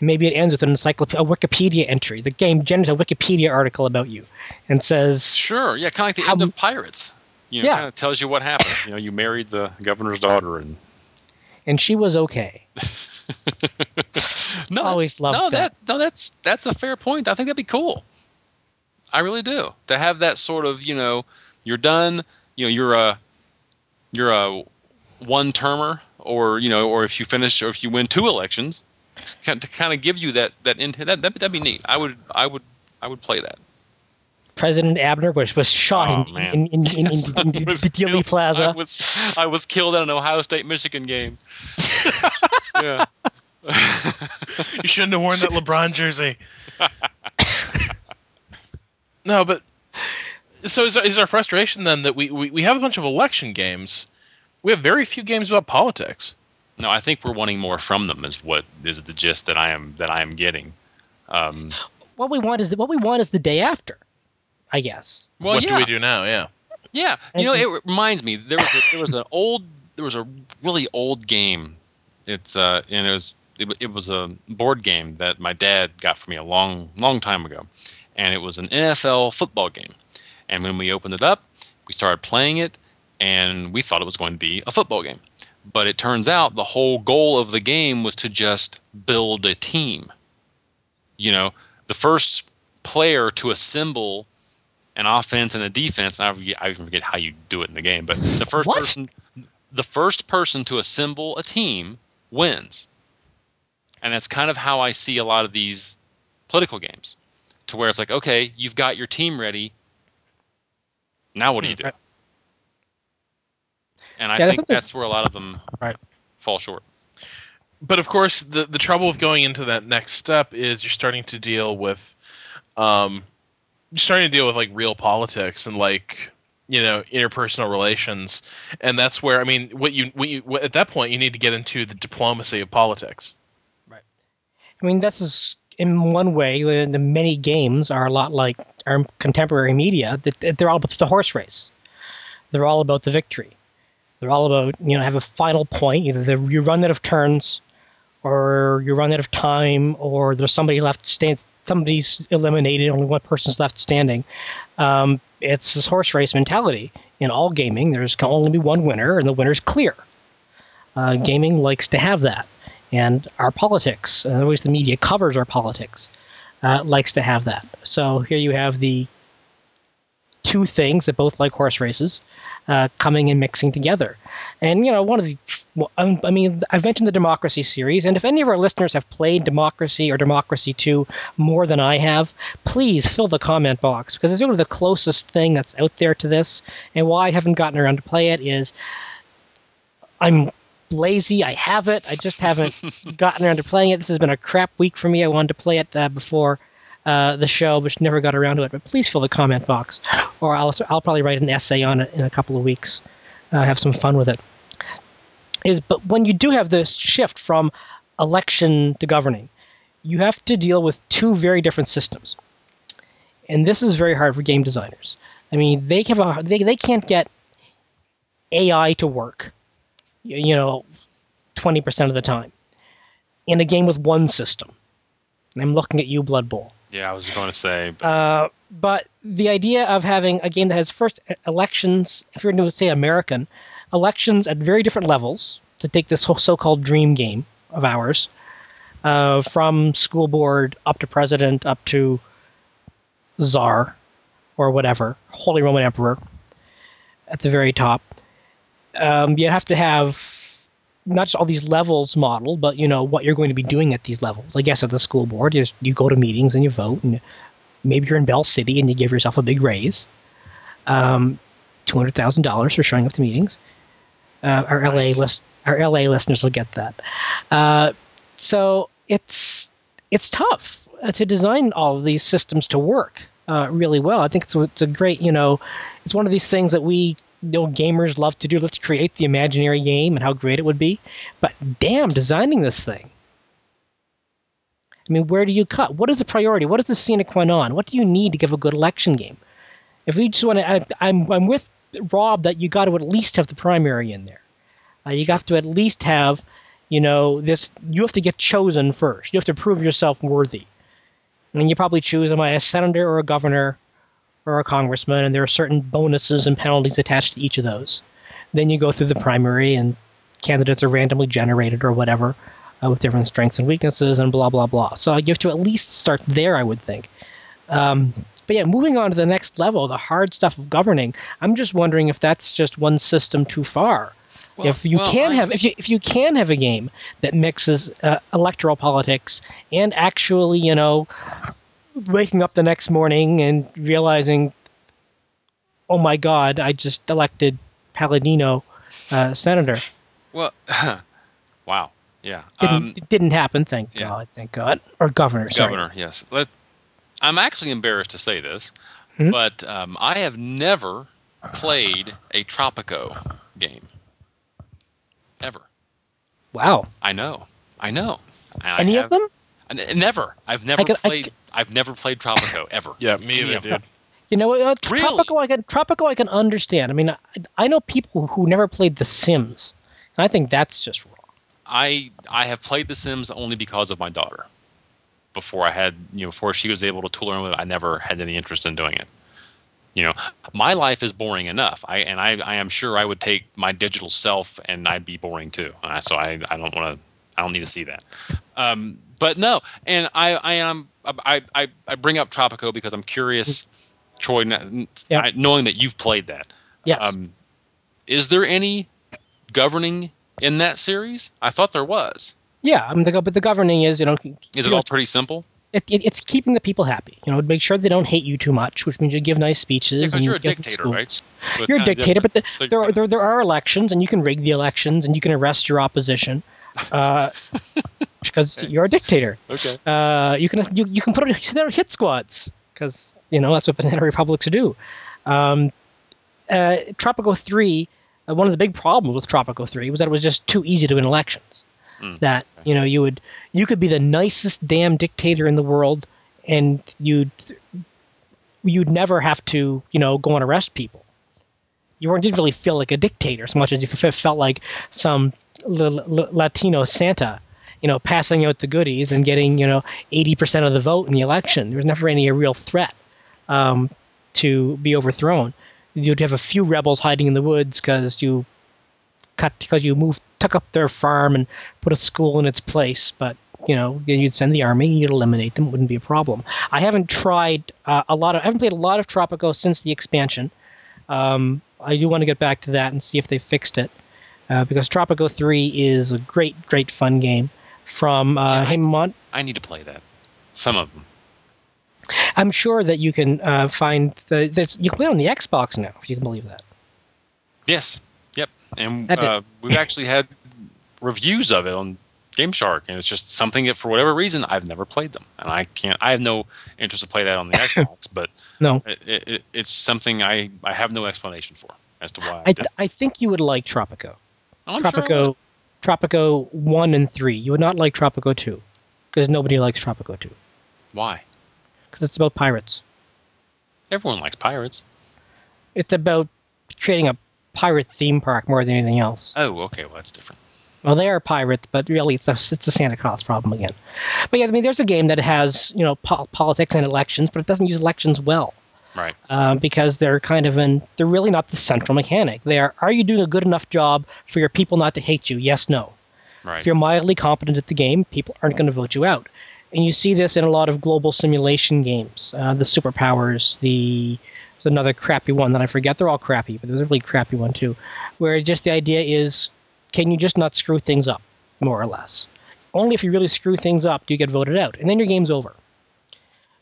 maybe it ends with an encyclopedia, a Wikipedia entry. The game generates a Wikipedia article about you and says, Sure, yeah, kind of like the How end of Pirates. You know, Yeah. kind of tells you what happened. You know, you married the governor's daughter, and and she was okay. [LAUGHS] no, Always loved no, that. no, that's that's a fair point. I think that'd be cool. I really do to have that sort of you know, you're done. You know, you're a you're a one termer, or you know, or if you finish, or if you win two elections, to kind- of give you that that intent. That, that that'd be neat. I would I would I would play that. President Abner Bush was shot Oh, in, in, in, in, in, in, in was Dealey Plaza. I was I was killed at an Ohio State Michigan game. [LAUGHS] yeah. [LAUGHS] You shouldn't have worn that LeBron jersey. [LAUGHS] no, but so is our, is our frustration then that we, we, we have a bunch of election games. We have very few games about politics. No, I think we're wanting more from them. Is what is the gist that I am that I am getting. Um, what we want is the, what we want is the day after, I guess. well, what yeah, do we do now? Yeah. yeah. You know, it reminds me there was a, there was an [LAUGHS] old there was a really old game. It's uh, and it was it, it was a board game that my dad got for me a long long time ago, and it was an NFL football game. And when we opened it up, we started playing it, and we thought it was going to be a football game. But it turns out the whole goal of the game was to just build a team. You know, the first player to assemble an offense and a defense. And I, forget, I even forget how you do it in the game, but the first What? person, the first person to assemble a team wins. And that's kind of how I see a lot of these political games, to where it's like, okay, you've got your team ready. Now what do you do? Right. And I Yeah, think something- that's where a lot of them Right. fall short. But of course, the the trouble of going into that next step is you're starting to deal with, um, you're starting to deal with like real politics and like you know interpersonal relations, and that's where I mean, what you what you what, at that point you need to get into the diplomacy of politics. Right. I mean, this is in one way the, many games are a lot like our contemporary media. That they're all about the horse race. They're all about the victory. They're all about you know have a final point. Either the, you run out of turns, or you run out of time, or there's somebody left stand. Somebody's eliminated. Only one person's left standing. Um, it's this horse race mentality in all gaming. There's can only be one winner, and the winner's clear. Uh, gaming likes to have that and our politics, and the ways the media covers our politics, uh, likes to have that. So here you have the two things that both like horse races uh, coming and mixing together. And you know, one of the, well, um, I mean, I've mentioned the Democracy series, and if any of our listeners have played Democracy or Democracy Two more than I have, please fill the comment box because it's sort of the closest thing that's out there to this. And why I haven't gotten around to play it is I'm lazy. I have it. I just haven't [LAUGHS] gotten around to playing it. This has been a crap week for me. I wanted to play it uh, before uh, the show, but never got around to it. But please fill the comment box, or I'll I'll probably write an essay on it in a couple of weeks. Uh, have some fun with it. Is but when you do have this shift from election to governing, you have to deal with two very different systems, and this is very hard for game designers. I mean, they have a they, they can't get AI to work you know, 20% of the time in a game with one system. And I'm looking at you, Blood Bowl. Yeah, I was going to say, but Uh, but the idea of having a game that has first elections, if you're going to say American, elections at very different levels to take this whole so-called dream game of ours, uh, from school board up to president up to czar or whatever, Holy Roman Emperor at the very top. Um, you have to have not just all these levels modeled, but you know what you're going to be doing at these levels. I guess at the school board, is you go to meetings and you vote, and maybe you're in Bell City and you give yourself a big raise, um, two hundred thousand dollars for showing up to meetings. Uh, our LA list, our LA listeners will get that. Uh, so it's it's tough uh, to design all of these systems to work uh, really well. I think it's it's a great you know, it's one of these things that we you know gamers love to do. Let's create the imaginary game and how great it would be. But damn, designing this thing. I mean, where do you cut? What is the priority? What is the sine qua non? What do you need to give a good election game? If we just want to, I, I'm I'm with Rob that you got to at least have the primary in there. Uh, you have to at least have, you know, this. You have to get chosen first. You have to prove yourself worthy. And you probably choose am I a senator or a governor or a congressman, and there are certain bonuses and penalties attached to each of those. Then you go through the primary, and candidates are randomly generated or whatever uh, with different strengths and weaknesses, and blah blah blah. So you have to at least start there, I would think. Um, but yeah, moving on to the next level, the hard stuff of governing. I'm just wondering if that's just one system too far. Well, if you well, can I- have if you if you can have a game that mixes uh, electoral politics and actually you know waking up the next morning and realizing oh my god i just elected paladino uh, senator Well, [LAUGHS] wow. Yeah. didn't, Um, it didn't happen thank yeah. god thank god or governor sorry. Governor, yes. Let, I'm actually embarrassed to say this, Hmm? but um, I have never played a Tropico game. Ever. wow I know. I know. I any have- of them Never. I've never could- played. could- I've never played Tropico ever. Yeah, me Any either, of dude. you know uh, t- Really? tropical i can tropical i can understand i mean I, I know people who never played the sims and i think that's just wrong I I have played The Sims only because of my daughter. Before I had, you know, before she was able to tool around with it, I never had any interest in doing it. You know, my life is boring enough. I and I, I am sure I would take my digital self and I'd be boring too. Uh, so I, I don't want to. I don't need to see that. Um, but no, and I I am I, I I bring up Tropico because I'm curious, Troy, Yeah. Knowing that you've played that. yes Um, is there any governing in that series? I thought there was. Yeah, I mean, the, but the governing is, you know, Is it all pretty simple? it, it, it's keeping the people happy. You know, make sure they don't hate you too much, which means you give nice speeches. Yeah, 'cause and you're a dictator, right? So You're a dictator, but the, So- there, are, there there are elections, and you can rig the elections, and you can arrest your opposition, uh, [LAUGHS] because Okay. you're a dictator. Okay. Uh, you can you, you can put it there hit squads because you know that's what banana [LAUGHS] republics do. Um, uh, Tropico three, uh, one of the big problems with Tropico three was that it was just too easy to win elections. Mm. That you know you would you could be the nicest damn dictator in the world, and you'd you'd never have to you know go and arrest people. You weren't didn't really feel like a dictator as much as you felt like some Latino Santa you know, passing out the goodies and getting, you know, 80% of the vote in the election. There was never any real threat um, to be overthrown. You'd have a few rebels hiding in the woods because you cut because you moved took up their farm and put a school in its place. But you know, you'd send the army, you'd eliminate them. It wouldn't be a problem. I haven't tried uh, a lot of. I haven't played a lot of Tropico since the expansion. Um, I do want to get back to that and see if they fixed it. Uh, because Tropico 3 is a great, great fun game from uh, Yeah, I-. I need to play that. Some of them. I'm sure that you can uh, find the, there's, you can play it on the Xbox now, if you can believe that. Yes. Yep. And uh, we've actually had reviews of it on Game Shark, and it's just something that, for whatever reason, I've never played them, and I can't. I have no interest to play that on the [LAUGHS] Xbox, but No, it, it, it- it's something I I have no explanation for as to why. I, I think you would like Tropico. I'm Tropico, would. Tropico 1 and 3. You would not like Tropico 2 because nobody likes Tropico 2 Why? because it's about pirates. Everyone likes pirates. It's about creating a pirate theme park more than anything else. Oh, okay. Well, that's different. Well, they are pirates, but really, it's a it's a Santa Claus problem again. But yeah, I mean, there's a game that has you know po- politics and elections, but it doesn't use elections well Right. um, because they're kind of in they're really not the central mechanic. They are are you doing a good enough job for your people not to hate you? Yes, no. Right. If you're mildly competent at the game, people aren't going to vote you out. And you see this in a lot of global simulation games. Uh, the Superpowers, the there's another crappy one that I forget. They're all crappy, but there's a really crappy one too, where just the idea is, can you just not screw things up, more or less? Only if you really screw things up do you get voted out, and then your game's over.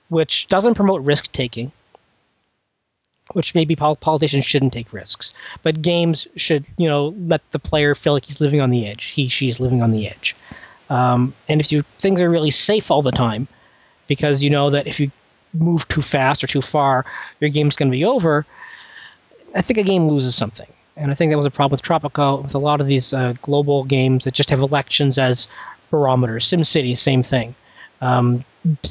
Which doesn't promote risk taking. Which maybe politicians shouldn't take risks, but games should, you know, let the player feel like he's living on the edge. He, she is living on the edge. Um, and if you things are really safe all the time, because you know that if you move too fast or too far, your game's going to be over. I think a game loses something. And I think that was a problem with Tropico, with a lot of these uh, global games that just have elections as barometers. SimCity, same thing. Um,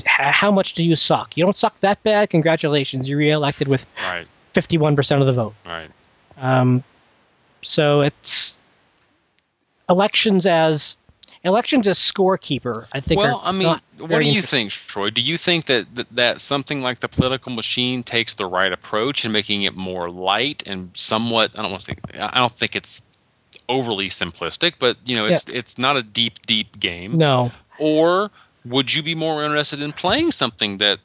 how much do you suck? You don't suck that bad. Congratulations, you're reelected with Right. 51% of the vote. Right. Um, so it's elections as elections as scorekeeper. I think. Well, are I mean, what do you think, Troy? Do you think that, that that something like the political machine takes the right approach in making it more light and somewhat? I don't want to say. I don't think it's overly simplistic, but you know, it's it's not a deep, deep game. No, Or would you be more interested in playing something that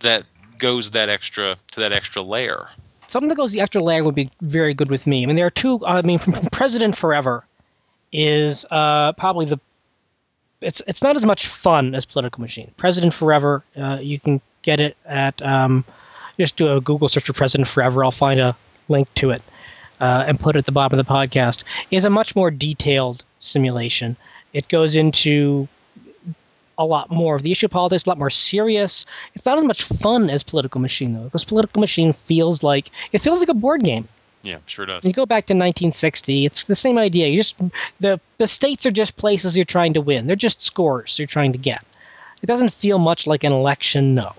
that goes that extra to that extra layer? something that goes the extra layer would be very good with me. I mean, there are two. I mean, [LAUGHS] President Forever is uh, probably the. It's it's not as much fun as Political Machine. President Forever, uh, you can get it at um, just do a Google search for President Forever. I'll find a link to it uh, and put it at the bottom of the podcast. Is a much more detailed simulation. It goes into a lot more of the issue of politics, a lot more serious. It's not as much fun as Political Machine though, because Political Machine feels like it feels like a board game. Yeah, sure does. You go back to 1960, it's the same idea. You just the the states are just places you're trying to win. They're just scores you're trying to get. It doesn't feel much like an election, no.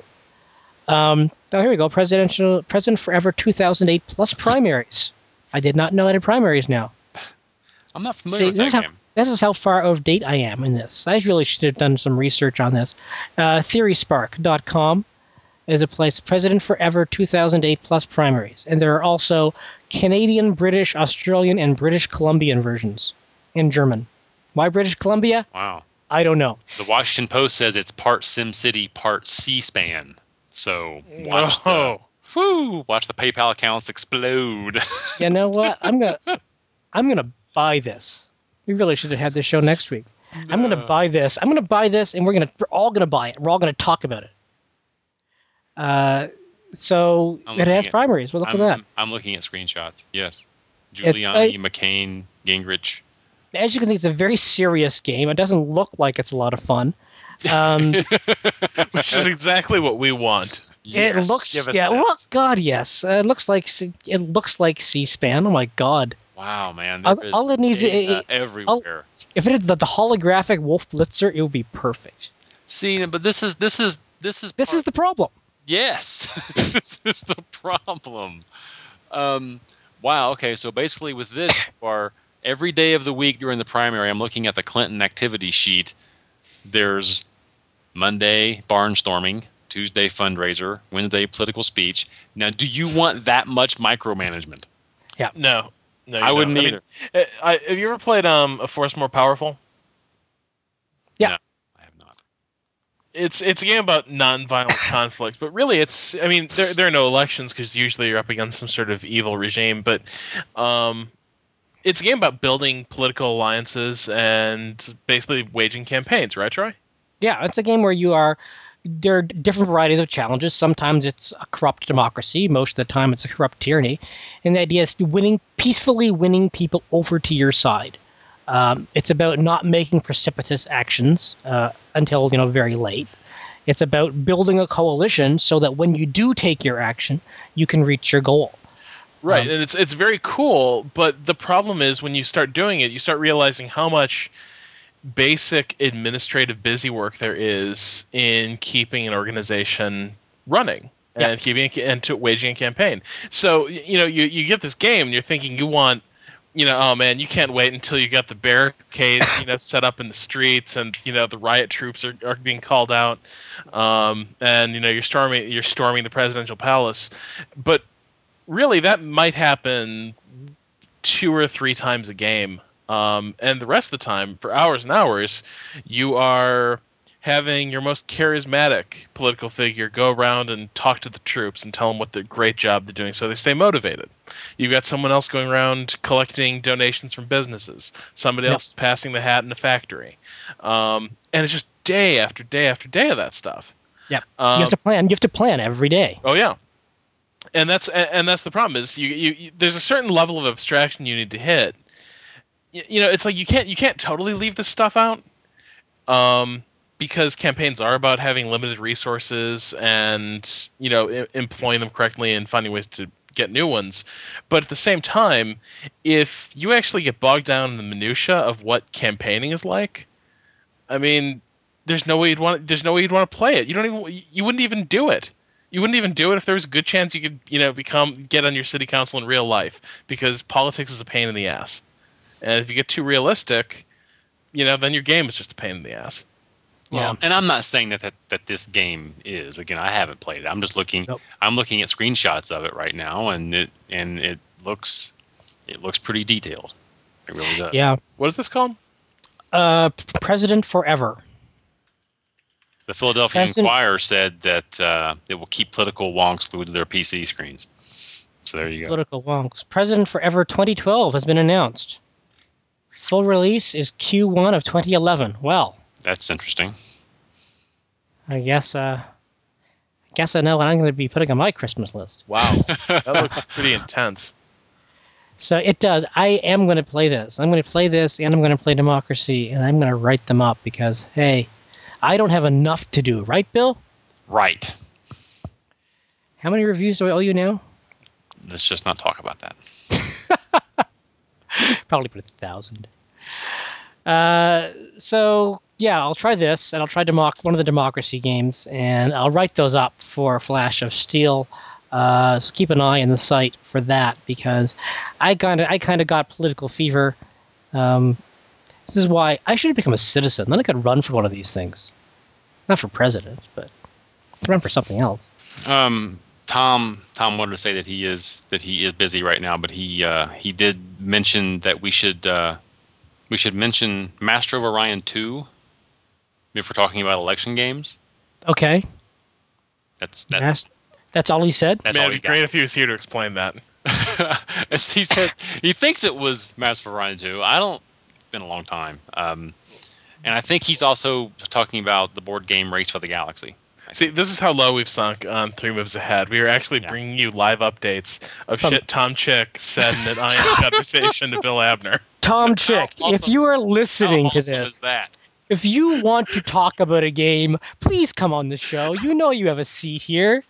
Um, oh, here we go. Presidential President Forever 2008 plus primaries. I did not know that had primaries now. [LAUGHS] I'm not familiar See, with is that how game. This is how far out of date I am in this. I really should have done some research on this. Uh, TheorySpark.com is a place. President Forever 2008 plus primaries, and there are also Canadian, British, Australian, and British Columbian versions in German. Why British Columbia? Wow. I don't know. The Washington Post says it's part SimCity, part C-SPAN. So watch the whoo, watch the PayPal accounts explode. You know what? I'm gonna [LAUGHS] I'm gonna buy this. We really should have had this show next week. I'm gonna buy this. I'm gonna buy this, and we're gonna we're all gonna buy it. We're all gonna talk about it. Uh, so I'm it looking has at- primaries. Well, look I'm, at that. I'm looking at screenshots. Yes. It- Giuliani, I- McCain, Gingrich. As you can see, it's a very serious game. It doesn't look like it's a lot of fun. Um, [LAUGHS] [LAUGHS] Which is exactly what we want. it looks give us yeah. this. Look, God, yes. Uh, it looks like it looks like C-SPAN. Oh my God! Wow, man. All- there is all it needs- data it- everywhere. If it had the, the holographic Wolf Blitzer, it would be perfect. See, but this is this is this is This part- is the problem. Yes, [LAUGHS] this is the problem. Um, wow. Okay, so basically, with this, [LAUGHS] you are every day of the week during the primary, I'm looking at the Clinton activity sheet. There's Monday barnstorming, Tuesday fundraiser, Wednesday political speech. Now, do you want that much micromanagement? Yeah. No, no, you I wouldn't don't. either. mean, uh, I, have you ever played um, a Force More Powerful? Yeah. I have not. It's it's a game about nonviolent [LAUGHS] conflict, but really, it's I mean there there are no elections because usually you're up against some sort of evil regime, but um, it's a game about building political alliances and basically waging campaigns, right, Troy? Yeah, it's a game where you are. There are different varieties of challenges. Sometimes it's a corrupt democracy. Most of the time, it's a corrupt tyranny. And the idea is winning peacefully, winning people over to your side. Um, it's about not making precipitous actions uh, until you know very late. It's about building a coalition so that when you do take your action, you can reach your goal. Right, Um, and it's it's very cool, but the problem is when you start doing it, you start realizing how much basic administrative busy work there is in keeping an organization running Yeah. and keeping a- and to waging a campaign. So you know you you get this game and you're thinking you want you know oh man you can't wait until you got the barricades you know [LAUGHS] set up in the streets and you know the riot troops are, are being called out um, and you know you're storming you're storming the presidential palace but really that might happen two or three times a game um, and the rest of the time for hours and hours you are having your most charismatic political figure go around and talk to the troops and tell them what the great job they're doing so they stay motivated you've got someone else going around collecting donations from businesses somebody Yep. else passing the hat in a factory um, and it's just day after day after day of that stuff Yep. um, you have to plan. You have to plan every day. Oh yeah, and that's and and that's the problem is you, you, you there's a certain level of abstraction you need to hit. You, know, it's like you can't you can't totally leave this stuff out. Um, because campaigns are about having limited resources and you know I- employing them correctly and finding ways to get new ones. But at the same time, if you actually get bogged down in the minutia of what campaigning is like, I mean, there's no way you'd want there's no way you'd want to play it. You don't even you wouldn't even do it. You wouldn't even do it if there was a good chance you could, you know, become get on your city council in real life because politics is a pain in the ass. And if you get too realistic, you know, then your game is just a pain in the ass. Well, and I'm not saying that, that that this game is. Again, I haven't played it. I'm just looking. Nope. I'm looking at screenshots of it right now, and it and it looks it looks pretty detailed. It really does. Yeah. What is this called? Uh, President Forever. The Philadelphia President- Inquirer said that uh, it will keep political wonks glued to their PC screens. So there you go. Political wonks. President Forever 2012 has been announced. Full release is Q1 of 2011. Well, That's interesting. I guess uh, I guess I know what I'm going to be putting on my Christmas list. Wow, that looks [LAUGHS] pretty intense. So it does. I am going to play this. I'm going to play this, and I'm going to play Democracy, and I'm going to write them up because hey, I don't have enough to do. Right, Bill? Right. How many reviews do I owe you now? Let's just not talk about that. [LAUGHS] Probably put a thousand. Uh, so yeah, I'll try this, and I'll try Democ- one of the Democracy games, and I'll write those up for Flash of Steel. Uh, so keep an eye on the site for that because I kind of I kind of got political fever. Um, this is why I should have become a citizen. Then I could run for one of these things, not for president, but run for something else. Um, Tom Tom wanted to say that he is that he is busy right now, but he uh, he did mention that we should uh, we should mention Master of Orion two if we're talking about election games. Okay, That's that, that's, that's all he said. that's Man, all it'd he's be got. great if he was here to explain that. [LAUGHS] As he says he thinks it was Master of Orion two. I don't. It's been a long time. Um, and I think he's also talking about the board game Race for the Galaxy. See, this is how low we've sunk on Three Moves Ahead. We are actually Yeah. bringing you live updates of From- shit Tom Chick said in an [LAUGHS] Iron conversation to Bill Abner. Tom Chick, How if you are listening How to this, is if you want to talk about a game, please come on the show. You know you have a seat here.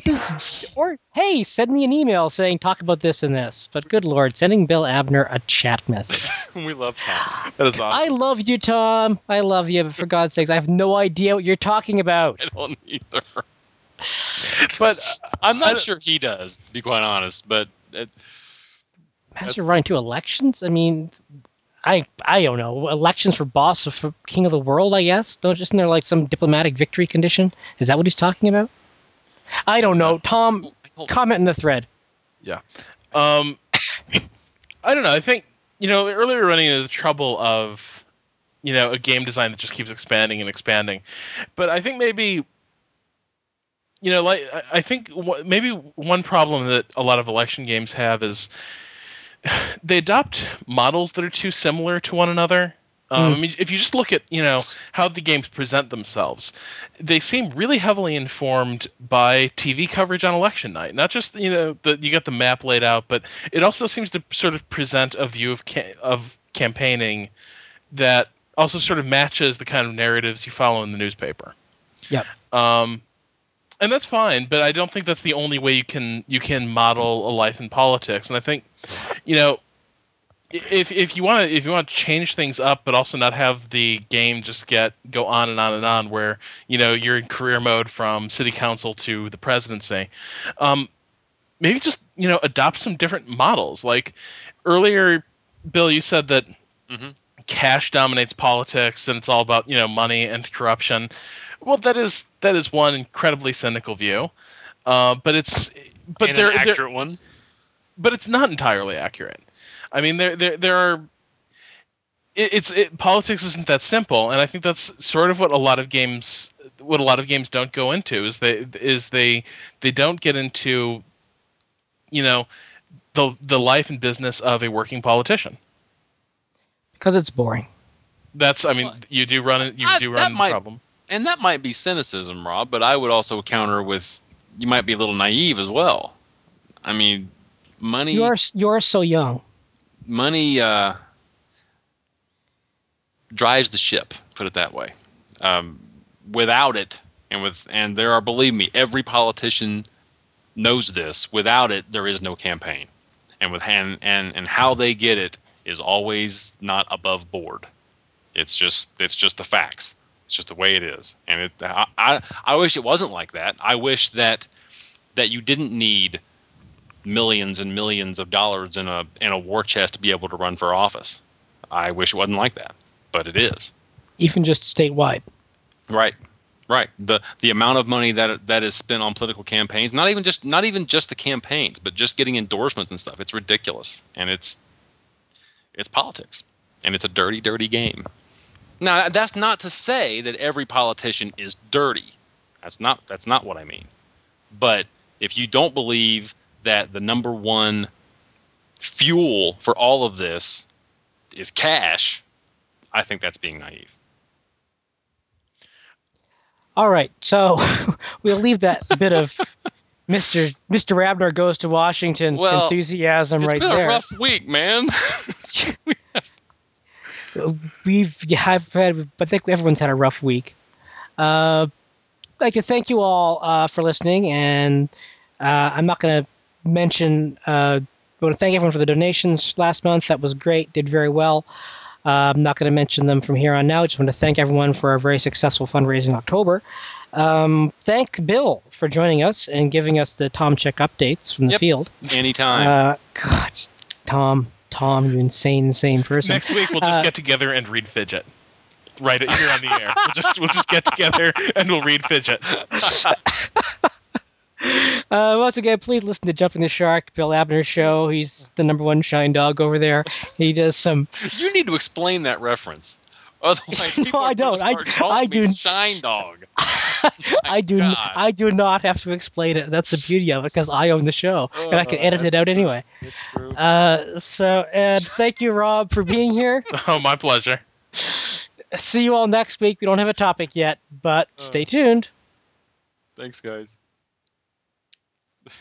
Just, or hey, send me an email saying talk about this and this. But good lord, sending Bill Abner a chat message. [LAUGHS] we love Tom. That is awesome. I love you, Tom. I love you, but for God's sakes, I have no idea what you're talking about. I don't either. But uh, I'm not sure he does, to be quite honest. But it, Master running to elections? I mean, I I don't know. Elections for boss of for king of the world, I guess. Don't isn't there like some diplomatic victory condition? Is that what he's talking about? I don't know. Tom, comment in the thread. Yeah, um, [COUGHS] I don't know. I think you know earlier we were running into the trouble of you know a game design that just keeps expanding and expanding, but I think maybe you know like I- I think wh- maybe one problem that a lot of election games have is [SIGHS] they adopt models that are too similar to one another. Um, I mean, if you just look at you know how the games present themselves, they seem really heavily informed by TV coverage on election night. Not just you know that you get the map laid out, but it also seems to sort of present a view of ca- of campaigning that also sort of matches the kind of narratives you follow in the newspaper. Yep. Um, and that's fine, but I don't think that's the only way you can you can model a life in politics. And I think, you know, if if you want to if you want to change things up, but also not have the game just get go on and on and on, where you know you're in career mode from city council to the presidency, um, maybe just you know adopt some different models. Like earlier, Bill, you said that Mhm. cash dominates politics and it's all about you know money and corruption. Well, that is that is one incredibly cynical view, uh, but it's but and there an there- accurate one. But it's not entirely accurate. I mean, there there there are. It, it's it, politics isn't that simple, and I think that's sort of what a lot of games what a lot of games don't go into is they is they they don't get into, you know, the the life and business of a working politician. Because it's boring. That's I mean Well, you do run it you I- do run the might- problem. And that might be cynicism, Rob, but I would also counter with you might be a little naive as well. I mean, money You are you are so young. money uh, drives the ship. Put it that way. Um, without it, and with and there are believe me, every politician knows this. Without it, there is no campaign, and with and and and how they get it is always not above board. It's just it's just the facts. It's just the way it is, and it. I I, I wish it wasn't like that. I wish that that you didn't need millions and millions of dollars in a in a war chest to be able to run for office. I wish it wasn't like that, but it is. Even just statewide. Right. Right. The the amount of money that that is spent on political campaigns, not even just not even just the campaigns, but just getting endorsements and stuff. It's ridiculous. And it's it's politics. And it's a dirty, dirty game. Now, that's not to say that every politician is dirty. That's not that's not what I mean. But if you don't believe that the number one fuel for all of this is cash, I think that's being naive. All right, so [LAUGHS] we'll leave that bit of [LAUGHS] Mr. Mr. Abner goes to Washington Well, enthusiasm It's right been there. a rough week, man. [LAUGHS] We've yeah, I've had, I think everyone's had a rough week. Uh, I'd like to thank you all uh, for listening, and uh, I'm not going to mention. Uh, I want to thank everyone for the donations last month. That was great, did very well. Uh, I'm not going to mention them from here on now. I just want to thank everyone for a very successful fundraising in October. Um, thank Bill for joining us and giving us the Tom Chick updates from the Yep. field. Anytime. Uh, God, Tom, Tom, you insane, insane person. Next week we'll just Uh, get together and read Fidgit. Right here on the air. We'll just we'll just get together and we'll read Fidgit. [LAUGHS] Uh, once again, please listen to Jumping the Shark, Bill Abner's show. He's the number one shine dog over there. He does some. you need to explain that reference. [LAUGHS] Otherwise, No, I don't. I- start calling I do- Shine Dog. [LAUGHS] I do. God. I do not have to explain it. That's the beauty of it because I own the show and I can Oh, edit it out true. anyway. It's true. Uh, so, and thank you, Rob, for being here. [LAUGHS] Oh, my pleasure. See you all next week. We don't have a topic yet, but stay tuned. Thanks, guys.